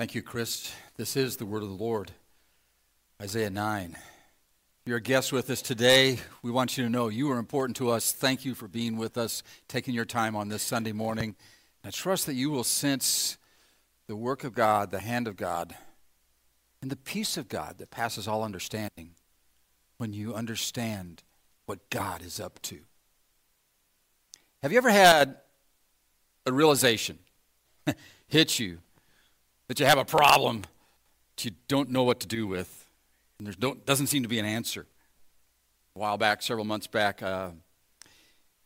Thank you, Chris. This is the word of the Lord, Isaiah 9. You're a guest with us today. We want you to know you are important to us. Thank you for being with us, taking your time on this Sunday morning. I trust that you will sense the work of God, the hand of God, and the peace of God that passes all understanding when you understand what God is up to. Have you ever had a realization hit you that you have a problem that you don't know what to do with, and there doesn't seem to be an answer. A while back, several months back, uh,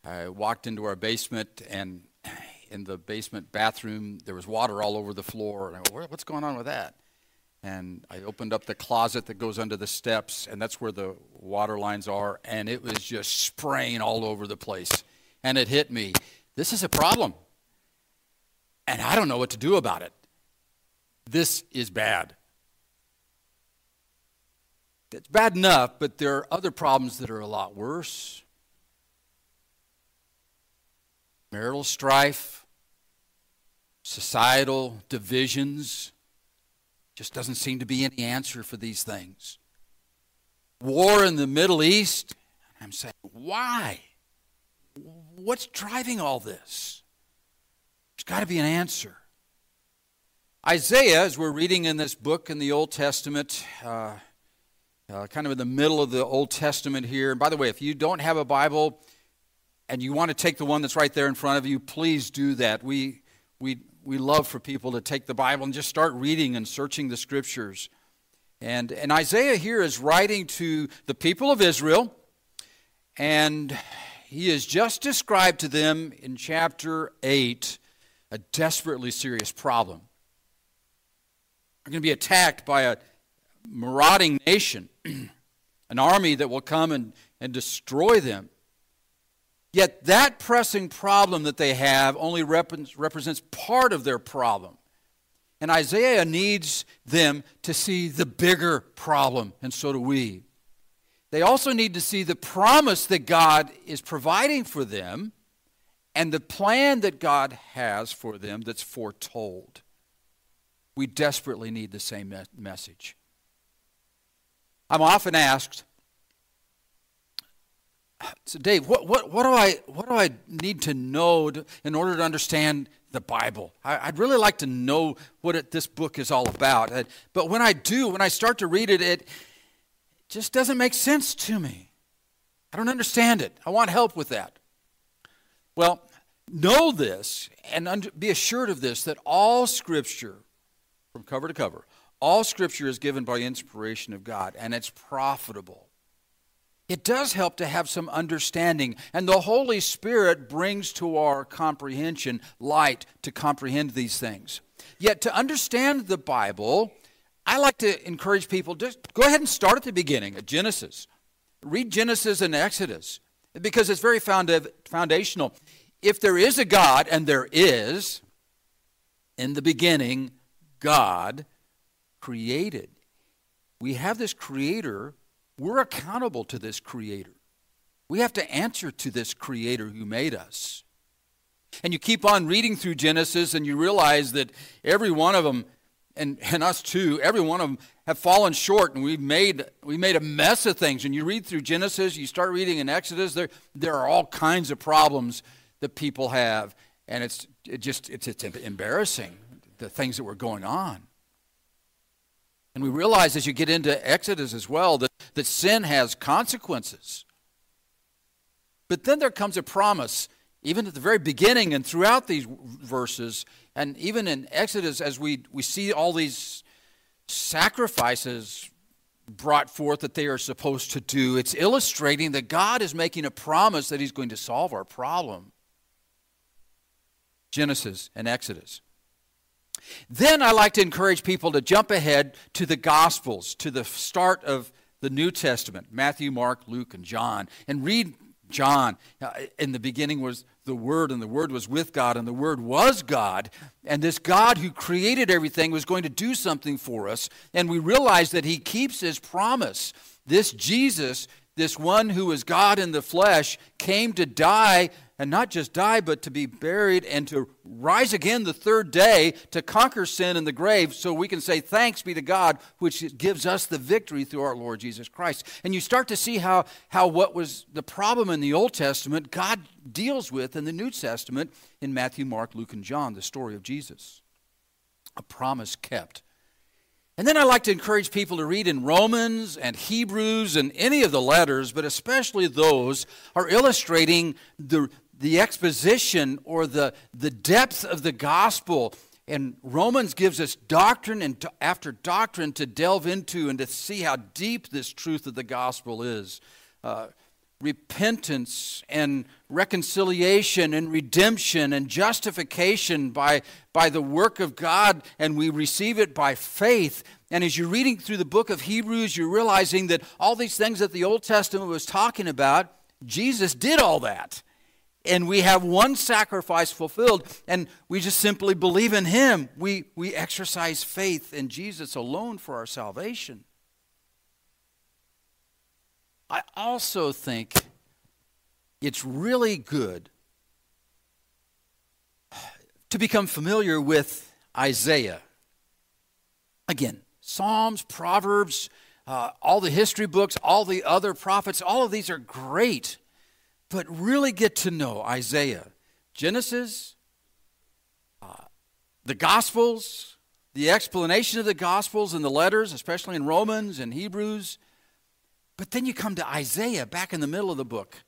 I walked into our basement, and in the basement bathroom, there was water all over the floor. And I go, what's going on with that? And I opened up the closet that goes under the steps, and that's where the water lines are, and it was just spraying all over the place. And it hit me. This is a problem. And I don't know what to do about it. This is bad. It's bad enough, but there are other problems that are a lot worse. Marital strife, societal divisions, just doesn't seem to be any answer for these things. War in the Middle East, I'm saying, why? What's driving all this? There's got to be an answer. Isaiah, as we're reading in this book in the Old Testament, uh, uh, kind of in the middle of the Old Testament here. And by the way, if you don't have a Bible and you want to take the one that's right there in front of you, please do that. We, we, we love for people to take the Bible and just start reading and searching the scriptures. And, and Isaiah here is writing to the people of Israel, and he has just described to them in chapter 8 a desperately serious problem are going to be attacked by a marauding nation, an army that will come and, and destroy them. Yet that pressing problem that they have only rep- represents part of their problem. And Isaiah needs them to see the bigger problem, and so do we. They also need to see the promise that God is providing for them and the plan that God has for them that's foretold. We desperately need the same me- message. I'm often asked, so Dave, what, what, what, do I, what do I need to know to, in order to understand the Bible? I, would really like to know what it, this book is all about. But when I do, when I start to read it, it just doesn't make sense to me. I don't understand it. I want help with that. Well, know this and under, be assured of this that all Scripture from cover to cover. All scripture is given by inspiration of God, and it's profitable. It does help to have some understanding, and the Holy Spirit brings to our comprehension light to comprehend these things. Yet, to understand the Bible, I like to encourage people just go ahead and start at the beginning, at Genesis. Read Genesis and Exodus, because it's very foundational. If there is a God, and there is, in the beginning, God created. We have this creator. We're accountable to this creator. We have to answer to this creator who made us. And you keep on reading through Genesis and you realize that every one of them, and, and us too, every one of them have fallen short and we've made, we made a mess of things. And you read through Genesis, you start reading in Exodus, there, there are all kinds of problems that people have. And it's it just it's, it's embarrassing the things that were going on. And we realize as you get into Exodus as well that, that sin has consequences. But then there comes a promise, even at the very beginning and throughout these verses, and even in Exodus, as we, we see all these sacrifices brought forth that they are supposed to do, it's illustrating that God is making a promise that He's going to solve our problem. Genesis and Exodus. Then I like to encourage people to jump ahead to the Gospels, to the start of the New Testament Matthew, Mark, Luke, and John, and read John. Uh, in the beginning was the Word, and the Word was with God, and the Word was God. And this God who created everything was going to do something for us. And we realize that He keeps His promise. This Jesus this one who is God in the flesh, came to die, and not just die, but to be buried and to rise again the third day to conquer sin and the grave, so we can say, Thanks be to God, which gives us the victory through our Lord Jesus Christ. And you start to see how, how what was the problem in the Old Testament, God deals with in the New Testament in Matthew, Mark, Luke, and John, the story of Jesus. A promise kept. And then I like to encourage people to read in Romans and Hebrews and any of the letters, but especially those are illustrating the, the exposition or the, the depth of the gospel. And Romans gives us doctrine and after doctrine to delve into and to see how deep this truth of the gospel is. Uh, repentance and reconciliation and redemption and justification by, by the work of God, and we receive it by faith. And as you're reading through the book of Hebrews, you're realizing that all these things that the Old Testament was talking about, Jesus did all that. And we have one sacrifice fulfilled, and we just simply believe in Him. We, we exercise faith in Jesus alone for our salvation. I also think it's really good to become familiar with Isaiah. Again, Psalms, Proverbs, uh, all the history books, all the other prophets, all of these are great. But really get to know Isaiah, Genesis, uh, the Gospels, the explanation of the Gospels and the letters, especially in Romans and Hebrews. But then you come to Isaiah back in the middle of the book,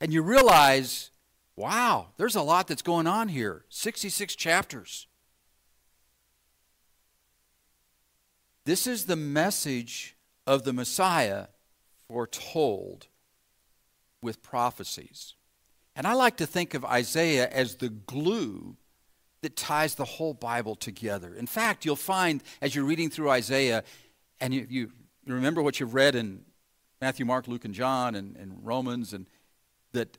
and you realize, wow, there's a lot that's going on here 66 chapters. This is the message of the Messiah foretold with prophecies. And I like to think of Isaiah as the glue that ties the whole Bible together. In fact, you'll find as you're reading through Isaiah, and you, you remember what you've read in Matthew, Mark, Luke, and John, and, and Romans, and that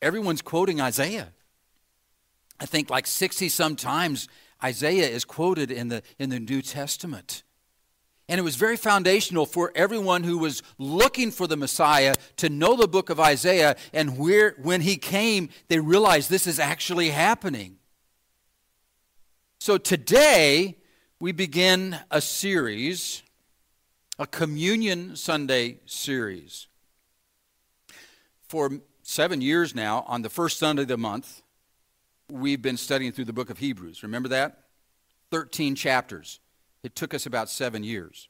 everyone's quoting Isaiah. I think like 60 some times Isaiah is quoted in the, in the New Testament. And it was very foundational for everyone who was looking for the Messiah to know the book of Isaiah. And where, when he came, they realized this is actually happening. So today, we begin a series a Communion Sunday series. For seven years now, on the first Sunday of the month, we've been studying through the book of Hebrews. Remember that? 13 chapters. It took us about seven years.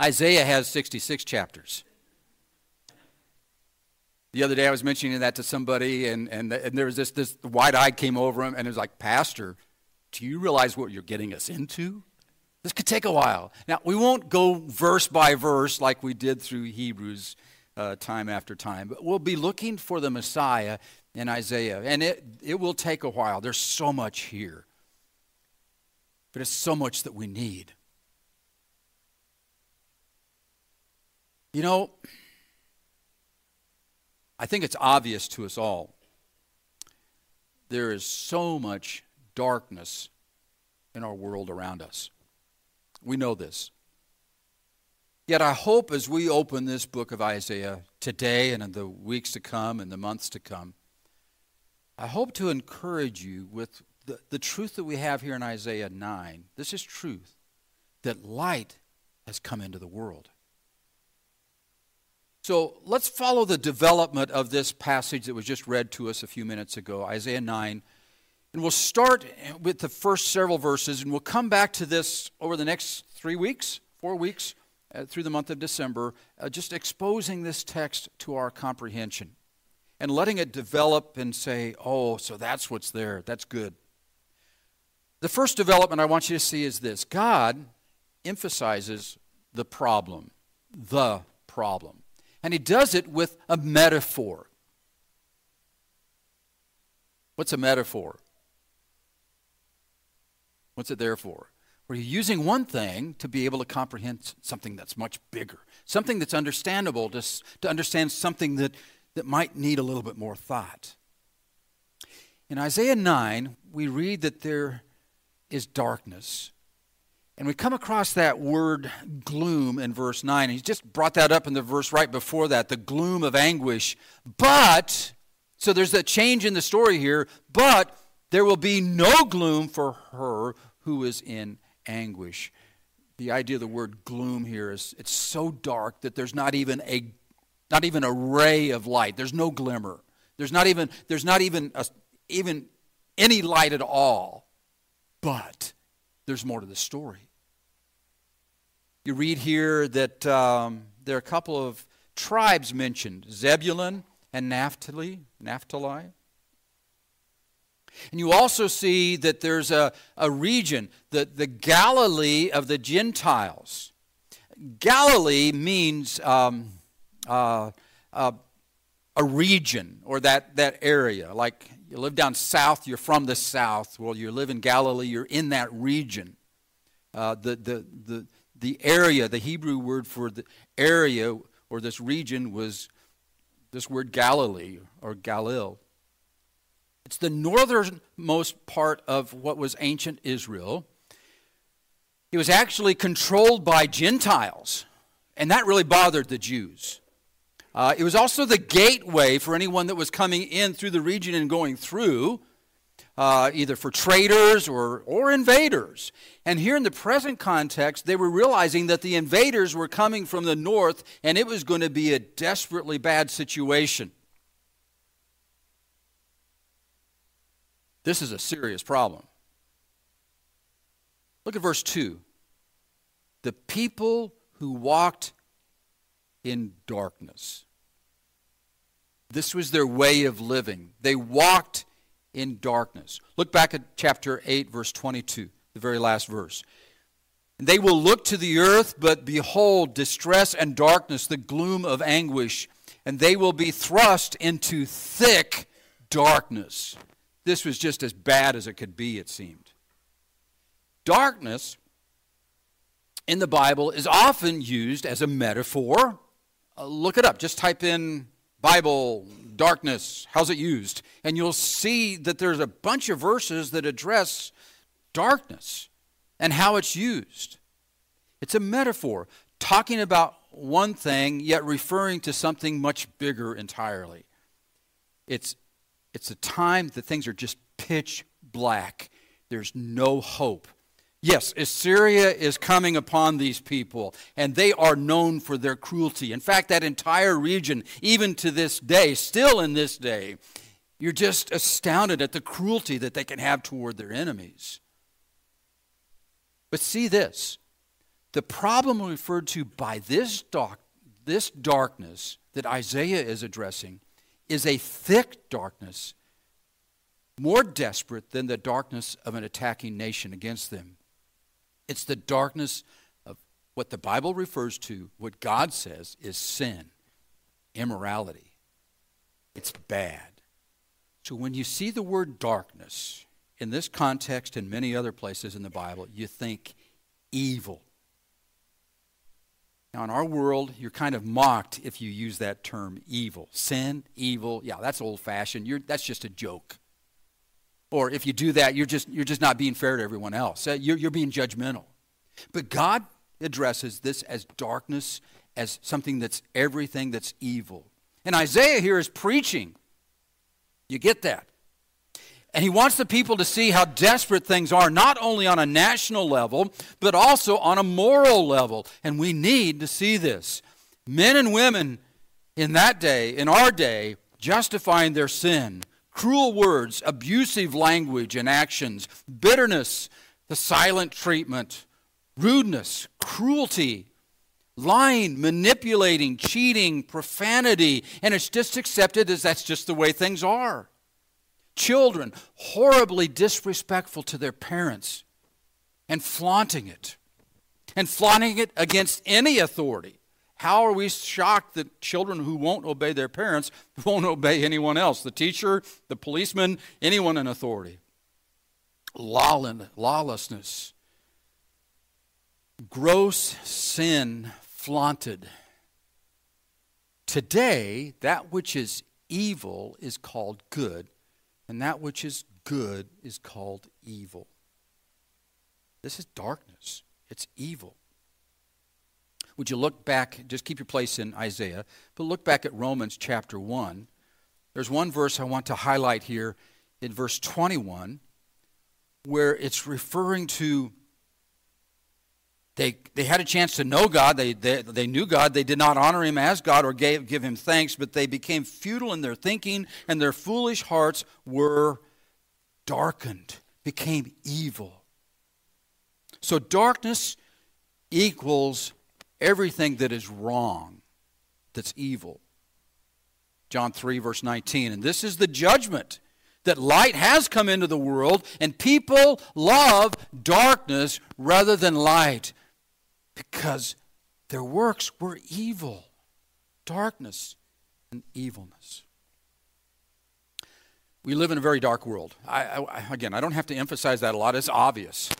Isaiah has 66 chapters. The other day I was mentioning that to somebody, and, and, and there was this, this wide eye came over him, and it was like, Pastor, do you realize what you're getting us into? This could take a while. Now, we won't go verse by verse like we did through Hebrews uh, time after time, but we'll be looking for the Messiah in Isaiah. And it, it will take a while. There's so much here, but it's so much that we need. You know, I think it's obvious to us all. There is so much darkness in our world around us. We know this. Yet I hope as we open this book of Isaiah today and in the weeks to come and the months to come, I hope to encourage you with the, the truth that we have here in Isaiah 9. This is truth that light has come into the world. So let's follow the development of this passage that was just read to us a few minutes ago, Isaiah 9 and we'll start with the first several verses, and we'll come back to this over the next three weeks, four weeks, uh, through the month of December, uh, just exposing this text to our comprehension and letting it develop and say, oh, so that's what's there. That's good. The first development I want you to see is this God emphasizes the problem, the problem. And he does it with a metaphor. What's a metaphor? What's it there for? Where you're using one thing to be able to comprehend something that's much bigger, something that's understandable, to, to understand something that, that might need a little bit more thought. In Isaiah 9, we read that there is darkness. And we come across that word gloom in verse 9. He just brought that up in the verse right before that the gloom of anguish. But, so there's a change in the story here, but there will be no gloom for her who is in anguish. The idea of the word gloom here is it's so dark that there's not even a not even a ray of light. There's no glimmer. There's not even there's not even a, even any light at all. But there's more to the story. You read here that um, there are a couple of tribes mentioned Zebulun and Naphtali. Naphtali. And you also see that there's a, a region, the, the Galilee of the Gentiles. Galilee means um, uh, uh, a region or that, that area. Like you live down south, you're from the south. Well, you live in Galilee, you're in that region. Uh, the, the, the, the area, the Hebrew word for the area or this region was this word Galilee or Galil. It's the northernmost part of what was ancient Israel. It was actually controlled by Gentiles, and that really bothered the Jews. Uh, it was also the gateway for anyone that was coming in through the region and going through uh, either for traders or, or invaders. And here in the present context, they were realizing that the invaders were coming from the north and it was going to be a desperately bad situation. This is a serious problem. Look at verse 2. The people who walked in darkness. This was their way of living. They walked in darkness. Look back at chapter 8, verse 22, the very last verse. They will look to the earth, but behold, distress and darkness, the gloom of anguish, and they will be thrust into thick darkness. This was just as bad as it could be, it seemed. Darkness in the Bible is often used as a metaphor. Uh, look it up. Just type in Bible darkness, how's it used? And you'll see that there's a bunch of verses that address darkness and how it's used. It's a metaphor, talking about one thing, yet referring to something much bigger entirely. It's, it's a time that things are just pitch black. There's no hope. Yes, Assyria is coming upon these people, and they are known for their cruelty. In fact, that entire region, even to this day, still in this day, you're just astounded at the cruelty that they can have toward their enemies. But see this the problem referred to by this, dark, this darkness that Isaiah is addressing is a thick darkness, more desperate than the darkness of an attacking nation against them. It's the darkness of what the Bible refers to, what God says is sin, immorality. It's bad. So when you see the word darkness in this context and many other places in the Bible, you think evil. Now, in our world, you're kind of mocked if you use that term evil. Sin, evil, yeah, that's old fashioned. You're, that's just a joke. Or if you do that, you're just, you're just not being fair to everyone else. Uh, you're, you're being judgmental. But God addresses this as darkness, as something that's everything that's evil. And Isaiah here is preaching. You get that? And he wants the people to see how desperate things are, not only on a national level, but also on a moral level. And we need to see this. Men and women in that day, in our day, justifying their sin cruel words, abusive language and actions, bitterness, the silent treatment, rudeness, cruelty, lying, manipulating, cheating, profanity, and it's just accepted as that's just the way things are. Children, horribly disrespectful to their parents and flaunting it, and flaunting it against any authority. How are we shocked that children who won't obey their parents won't obey anyone else? The teacher, the policeman, anyone in authority. Lawlessness. Gross sin flaunted. Today, that which is evil is called good, and that which is good is called evil. This is darkness. It's evil. Would you look back, just keep your place in Isaiah, but look back at Romans chapter 1. There's one verse I want to highlight here in verse 21 where it's referring to they, they had a chance to know God. They, they, they knew God. They did not honor him as God or gave, give him thanks, but they became futile in their thinking, and their foolish hearts were darkened, became evil. So darkness equals everything that is wrong, that's evil. John 3, verse 19. And this is the judgment that light has come into the world, and people love darkness rather than light because their works were evil darkness and evilness. We live in a very dark world. I, I, again, I don't have to emphasize that a lot, it's obvious.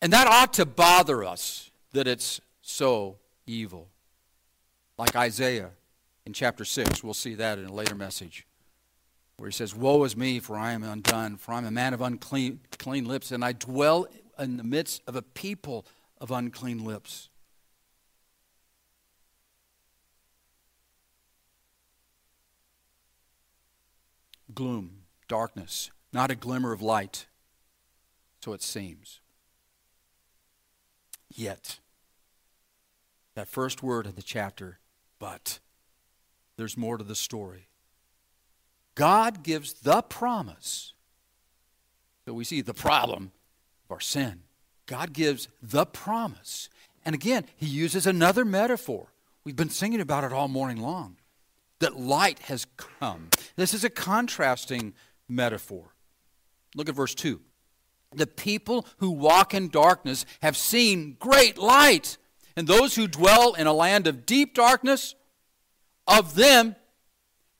And that ought to bother us that it's so evil. Like Isaiah in chapter 6, we'll see that in a later message, where he says, Woe is me, for I am undone, for I am a man of unclean clean lips, and I dwell in the midst of a people of unclean lips. Gloom, darkness, not a glimmer of light, so it seems. Yet, that first word of the chapter, but, there's more to the story. God gives the promise. So we see the problem our sin. God gives the promise. And again, he uses another metaphor. We've been singing about it all morning long that light has come. This is a contrasting metaphor. Look at verse 2. The people who walk in darkness have seen great light, and those who dwell in a land of deep darkness, of them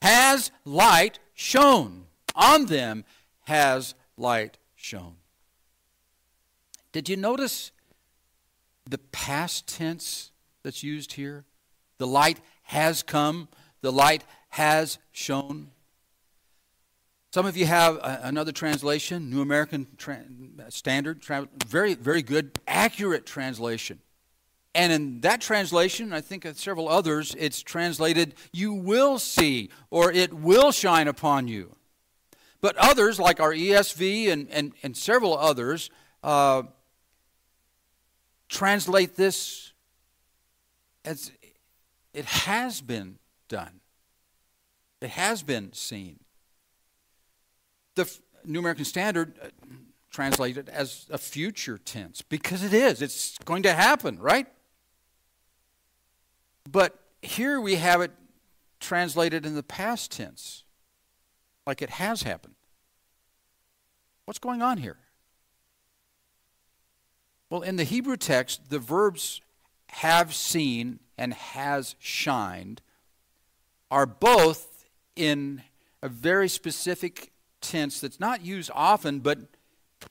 has light shone. On them has light shone. Did you notice the past tense that's used here? The light has come, the light has shone. Some of you have another translation, New American tra- Standard, tra- very, very good, accurate translation. And in that translation, I think several others, it's translated, you will see, or it will shine upon you. But others, like our ESV and, and, and several others, uh, translate this as it has been done, it has been seen. The New American Standard uh, translated as a future tense because it is, it's going to happen, right? But here we have it translated in the past tense, like it has happened. What's going on here? Well, in the Hebrew text, the verbs have seen and has shined are both in a very specific tense that's not used often, but,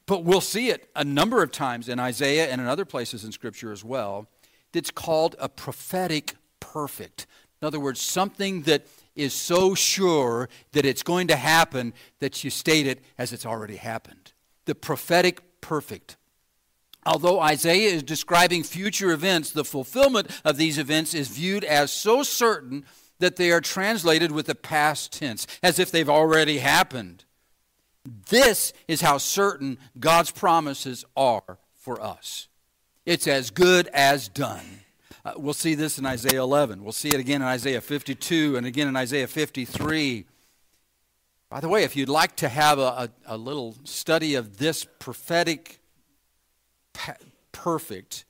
but we'll see it a number of times in Isaiah and in other places in Scripture as well. That's called a prophetic perfect. In other words, something that is so sure that it's going to happen that you state it as it's already happened. The prophetic perfect. Although Isaiah is describing future events, the fulfillment of these events is viewed as so certain that they are translated with the past tense, as if they've already happened. This is how certain God's promises are for us. It's as good as done. Uh, we'll see this in Isaiah 11. We'll see it again in Isaiah 52 and again in Isaiah 53. By the way, if you'd like to have a, a, a little study of this prophetic perfect,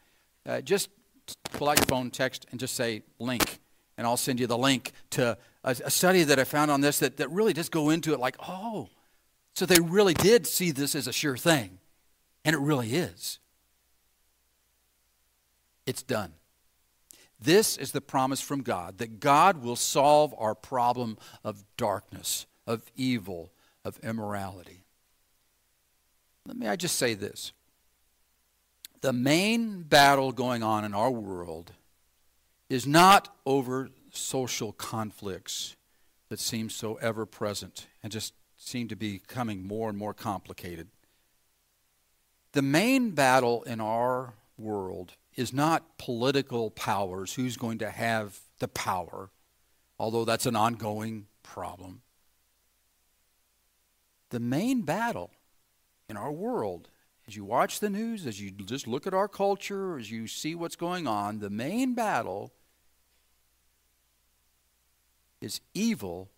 uh, just pull out your phone, text, and just say link. And I'll send you the link to a, a study that I found on this that, that really does go into it like, oh, so they really did see this as a sure thing. And it really is. It's done. This is the promise from God that God will solve our problem of darkness, of evil, of immorality. Let me I just say this the main battle going on in our world is not over social conflicts that seem so ever present and just seem to be becoming more and more complicated. The main battle in our world is not political powers, who's going to have the power, although that's an ongoing problem. The main battle in our world, as you watch the news, as you just look at our culture, as you see what's going on, the main battle is evil,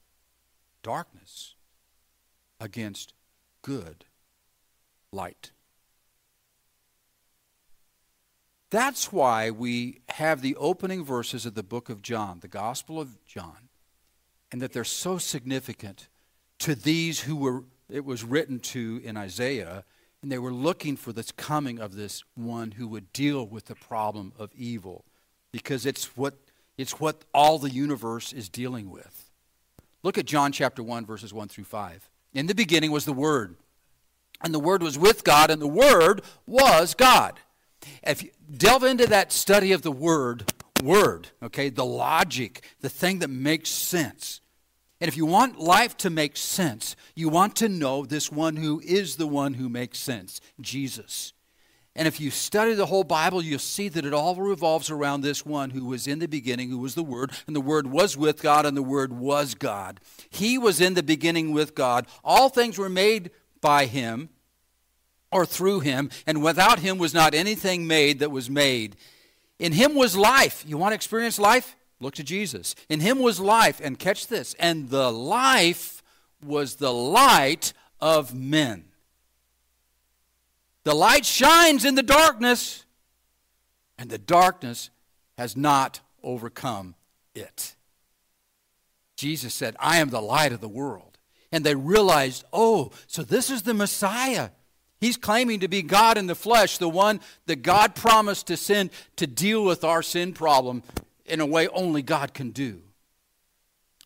darkness, against good light. That's why we have the opening verses of the book of John, the Gospel of John, and that they're so significant to these who were it was written to in Isaiah, and they were looking for this coming of this one who would deal with the problem of evil, because it's what it's what all the universe is dealing with. Look at John chapter 1 verses 1 through 5. In the beginning was the word, and the word was with God, and the word was God. If you delve into that study of the word, word, okay, the logic, the thing that makes sense. And if you want life to make sense, you want to know this one who is the one who makes sense, Jesus. And if you study the whole Bible, you'll see that it all revolves around this one who was in the beginning, who was the Word, and the Word was with God, and the Word was God. He was in the beginning with God. All things were made by Him, or through him, and without him was not anything made that was made. In him was life. You want to experience life? Look to Jesus. In him was life, and catch this, and the life was the light of men. The light shines in the darkness, and the darkness has not overcome it. Jesus said, I am the light of the world. And they realized, oh, so this is the Messiah. He's claiming to be God in the flesh, the one that God promised to send to deal with our sin problem in a way only God can do.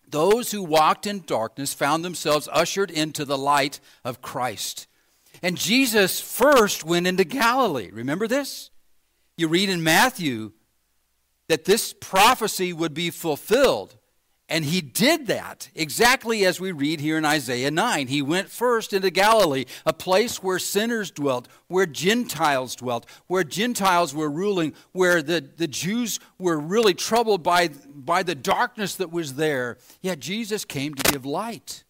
Those who walked in darkness found themselves ushered into the light of Christ. And Jesus first went into Galilee. Remember this? You read in Matthew that this prophecy would be fulfilled. And he did that exactly as we read here in Isaiah 9. He went first into Galilee, a place where sinners dwelt, where Gentiles dwelt, where Gentiles were ruling, where the, the Jews were really troubled by, by the darkness that was there. Yet Jesus came to give light.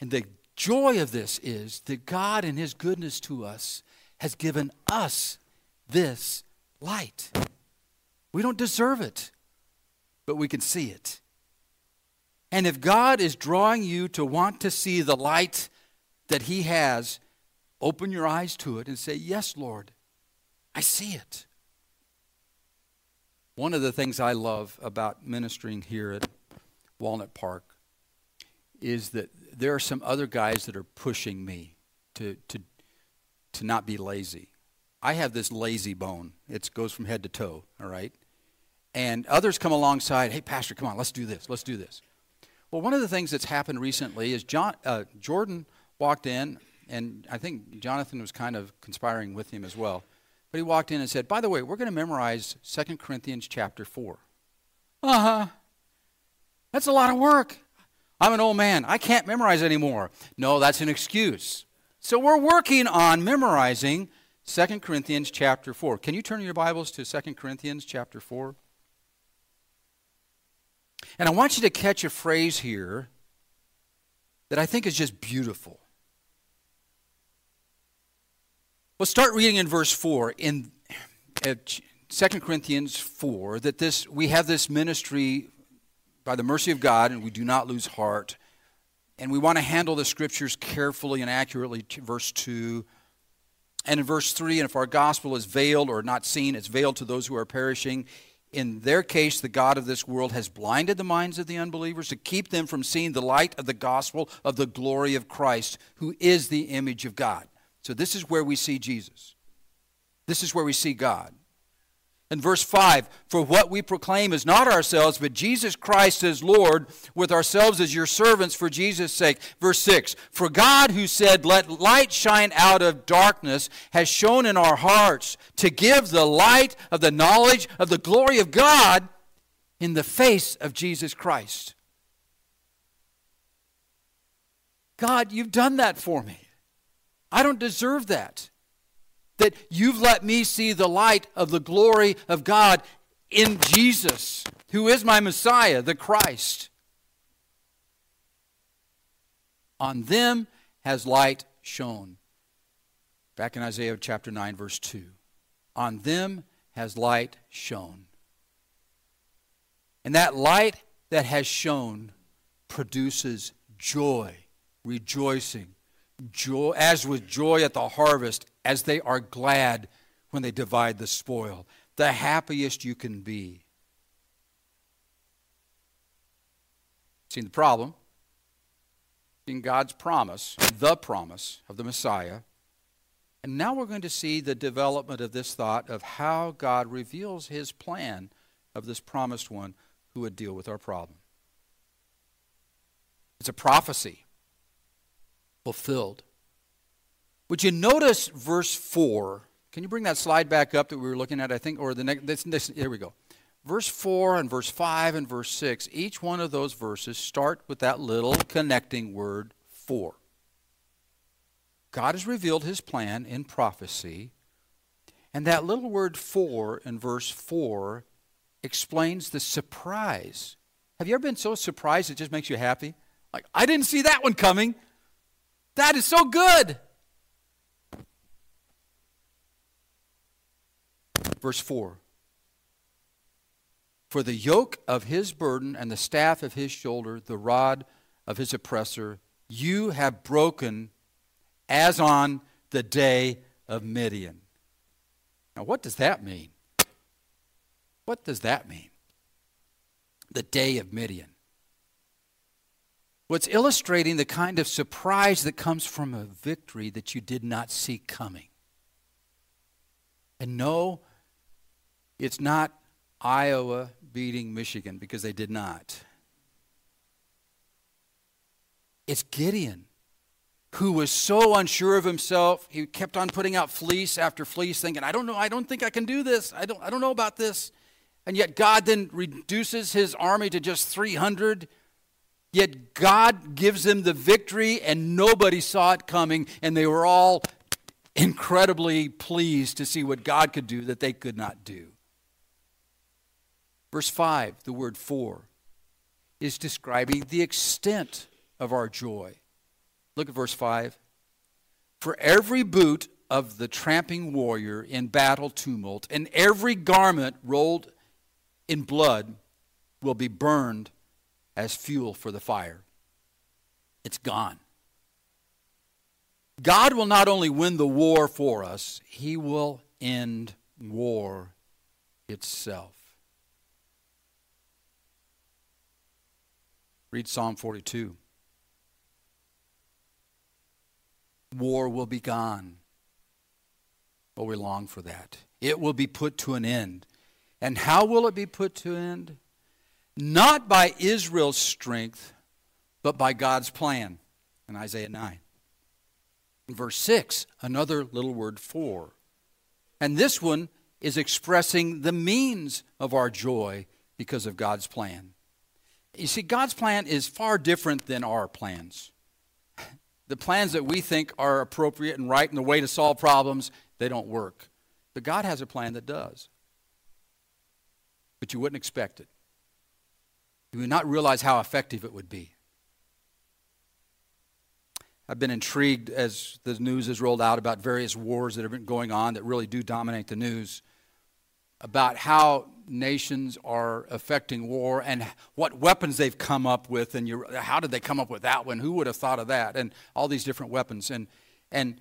And the joy of this is that God, in His goodness to us, has given us this light. We don't deserve it but we can see it. And if God is drawing you to want to see the light that He has, open your eyes to it and say, Yes, Lord, I see it. One of the things I love about ministering here at Walnut Park is that there are some other guys that are pushing me to, to, to not be lazy. I have this lazy bone. It goes from head to toe, all right? And others come alongside, hey, Pastor, come on, let's do this, let's do this. Well, one of the things that's happened recently is John, uh, Jordan walked in, and I think Jonathan was kind of conspiring with him as well. But he walked in and said, by the way, we're going to memorize 2 Corinthians chapter 4. Uh huh. That's a lot of work. I'm an old man. I can't memorize anymore. No, that's an excuse. So we're working on memorizing 2 Corinthians chapter 4. Can you turn your Bibles to 2 Corinthians chapter 4? And I want you to catch a phrase here that I think is just beautiful. Let's start reading in verse 4 in uh, 2 Corinthians 4 that this we have this ministry by the mercy of God and we do not lose heart. And we want to handle the scriptures carefully and accurately. Verse 2. And in verse 3, and if our gospel is veiled or not seen, it's veiled to those who are perishing in their case, the God of this world has blinded the minds of the unbelievers to keep them from seeing the light of the gospel of the glory of Christ, who is the image of God. So, this is where we see Jesus. This is where we see God. In verse 5, for what we proclaim is not ourselves, but Jesus Christ as Lord, with ourselves as your servants for Jesus' sake. Verse 6, for God who said, Let light shine out of darkness, has shone in our hearts to give the light of the knowledge of the glory of God in the face of Jesus Christ. God, you've done that for me. I don't deserve that. That you've let me see the light of the glory of God in Jesus, who is my Messiah, the Christ. On them has light shone. Back in Isaiah chapter 9, verse 2. On them has light shone. And that light that has shone produces joy, rejoicing, joy, as with joy at the harvest, as they are glad when they divide the spoil. The happiest you can be. Seen the problem? Seen God's promise, the promise of the Messiah. And now we're going to see the development of this thought of how God reveals his plan of this promised one who would deal with our problem. It's a prophecy fulfilled. Would you notice verse 4? Can you bring that slide back up that we were looking at, I think, or the next, this, this, here we go. Verse 4 and verse 5 and verse 6, each one of those verses start with that little connecting word for. God has revealed his plan in prophecy, and that little word for in verse 4 explains the surprise. Have you ever been so surprised it just makes you happy? Like, I didn't see that one coming. That is so good. Verse 4 For the yoke of his burden and the staff of his shoulder, the rod of his oppressor, you have broken as on the day of Midian. Now, what does that mean? What does that mean? The day of Midian. What's illustrating the kind of surprise that comes from a victory that you did not see coming. And no, it's not Iowa beating Michigan because they did not. It's Gideon who was so unsure of himself. He kept on putting out fleece after fleece, thinking, I don't know, I don't think I can do this. I don't, I don't know about this. And yet God then reduces his army to just 300. Yet God gives them the victory, and nobody saw it coming, and they were all incredibly pleased to see what God could do that they could not do. Verse 5, the word for, is describing the extent of our joy. Look at verse 5. For every boot of the tramping warrior in battle tumult, and every garment rolled in blood will be burned as fuel for the fire. It's gone. God will not only win the war for us, He will end war itself. Read Psalm 42. War will be gone. Oh, we long for that. It will be put to an end. And how will it be put to an end? Not by Israel's strength, but by God's plan in Isaiah 9. In verse 6, another little word for. And this one is expressing the means of our joy because of God's plan. You see, God's plan is far different than our plans the plans that we think are appropriate and right and the way to solve problems, they don't work. But God has a plan that does. But you wouldn't expect it. You would not realize how effective it would be. I've been intrigued as the news has rolled out about various wars that have been going on that really do dominate the news, about how nations are affecting war and what weapons they've come up with and you, how did they come up with that one? Who would have thought of that? And all these different weapons. And and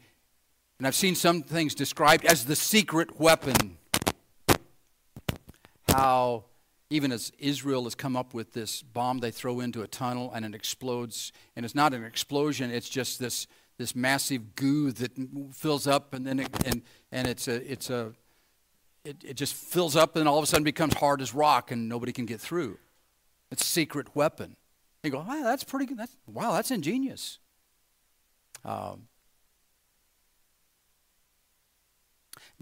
and I've seen some things described as the secret weapon. How even as Israel has come up with this bomb they throw into a tunnel and it explodes. And it's not an explosion it's just this this massive goo that fills up and then it, and and it's a it's a it, it just fills up and all of a sudden becomes hard as rock and nobody can get through. It's a secret weapon. You go, wow, that's pretty good. That's, wow, that's ingenious. Um,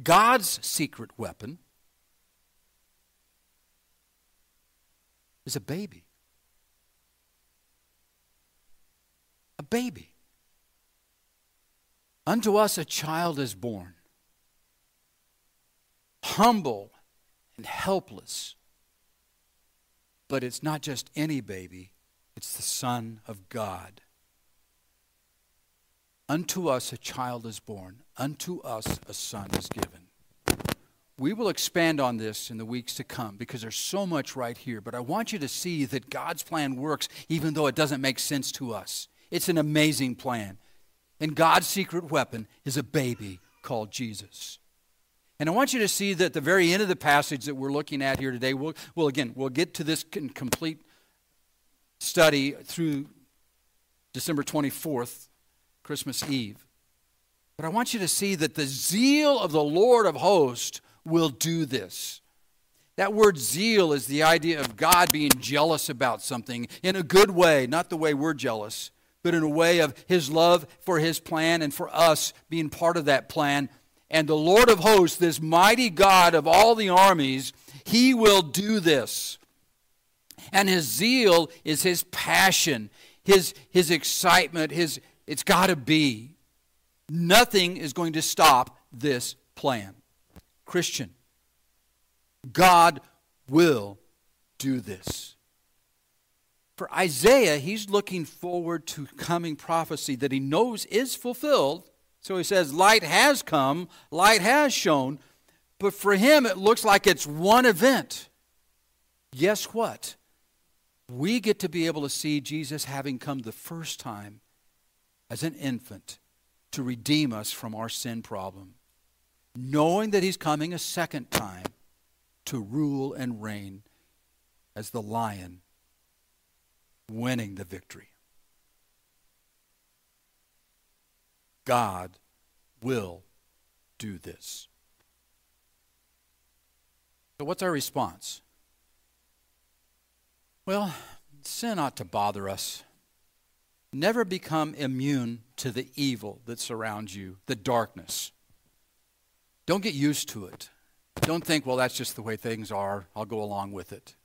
God's secret weapon is a baby. A baby. Unto us a child is born, humble and helpless. But it's not just any baby, it's the Son of God. Unto us a child is born, unto us a son is given. We will expand on this in the weeks to come because there's so much right here. But I want you to see that God's plan works even though it doesn't make sense to us. It's an amazing plan. And God's secret weapon is a baby called Jesus. And I want you to see that the very end of the passage that we're looking at here today, we'll, we'll again, we'll get to this complete study through December 24th, Christmas Eve. But I want you to see that the zeal of the Lord of hosts will do this. That word zeal is the idea of God being jealous about something in a good way, not the way we're jealous, but in a way of his love for his plan and for us being part of that plan. And the Lord of hosts, this mighty God of all the armies, he will do this. And his zeal is his passion, his, his excitement, his it's got to be. Nothing is going to stop this plan. Christian, God will do this. For Isaiah, he's looking forward to coming prophecy that he knows is fulfilled. So he says, Light has come, light has shone. But for him, it looks like it's one event. Guess what? We get to be able to see Jesus having come the first time as an infant to redeem us from our sin problem, knowing that he's coming a second time to rule and reign as the lion winning the victory. God will do this. So, what's our response? Well, sin ought to bother us. Never become immune to the evil that surrounds you, the darkness. Don't get used to it. Don't think, well, that's just the way things are. I'll go along with it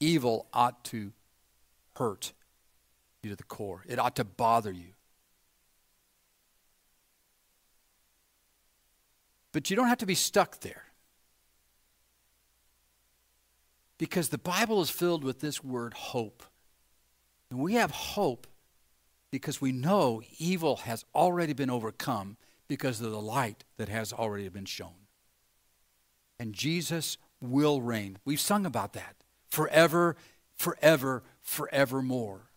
evil ought to hurt you to the core, it ought to bother you. But you don't have to be stuck there. Because the Bible is filled with this word hope. And we have hope because we know evil has already been overcome because of the light that has already been shown. And Jesus will reign. We've sung about that forever, forever, forevermore.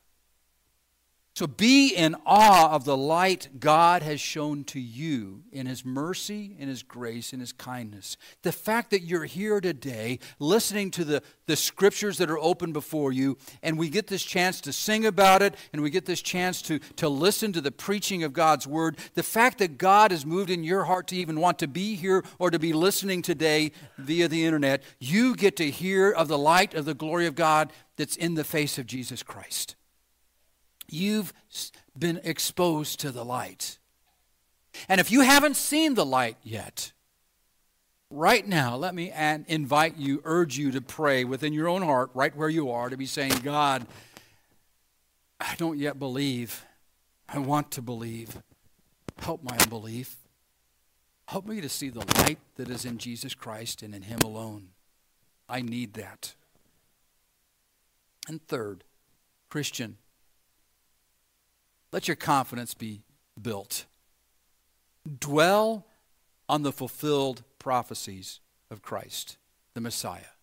So be in awe of the light God has shown to you in His mercy, in His grace, in His kindness. The fact that you're here today listening to the, the scriptures that are open before you, and we get this chance to sing about it, and we get this chance to, to listen to the preaching of God's Word. The fact that God has moved in your heart to even want to be here or to be listening today via the internet, you get to hear of the light of the glory of God that's in the face of Jesus Christ. You've been exposed to the light. And if you haven't seen the light yet, right now, let me invite you, urge you to pray within your own heart, right where you are, to be saying, God, I don't yet believe. I want to believe. Help my unbelief. Help me to see the light that is in Jesus Christ and in Him alone. I need that. And third, Christian, let your confidence be built. Dwell on the fulfilled prophecies of Christ, the Messiah,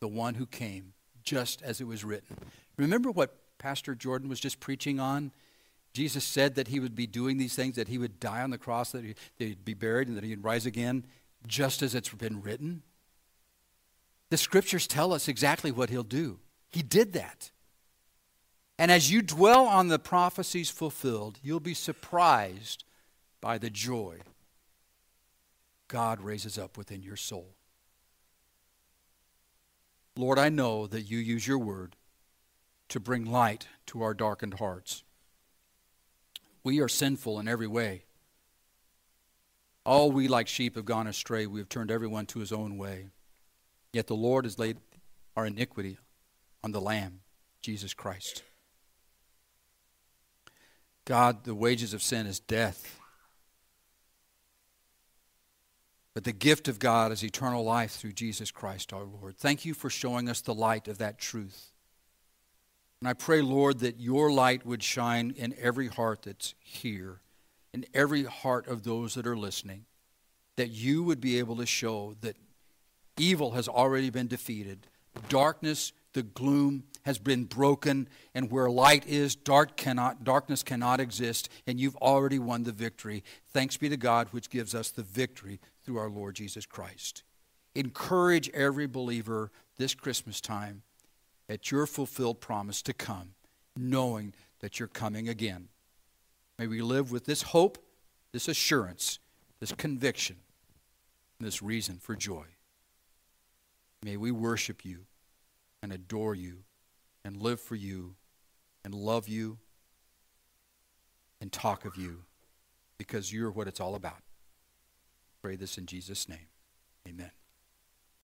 the one who came just as it was written. Remember what Pastor Jordan was just preaching on? Jesus said that he would be doing these things, that he would die on the cross, that, he, he'd be buried, and that he'd rise again, just as it's been written. The scriptures tell us exactly what he'll do. He did that. And as you dwell on the prophecies fulfilled, you'll be surprised by the joy God raises up within your soul. Lord, I know that you use your word to bring light to our darkened hearts. We are sinful in every way. All we like sheep have gone astray. We have turned everyone to his own way. Yet the Lord has laid our iniquity on the Lamb, Jesus Christ. God, the wages of sin is death. But the gift of God is eternal life through Jesus Christ our Lord. Thank you for showing us the light of that truth. And I pray, Lord, that your light would shine in every heart that's here, in every heart of those that are listening, that you would be able to show that evil has already been defeated, darkness, the gloom has been broken, and where light is, dark cannot, darkness cannot exist, and you've already won the victory. Thanks be to God, which gives us the victory through our Lord Jesus Christ. Encourage every believer this Christmas time at your fulfilled promise to come, knowing that you're coming again. May we live with this hope, this assurance, this conviction, this reason for joy. May we worship you and adore you and live for you and love you and talk of you because you're what it's all about. Pray this in Jesus' name. Amen.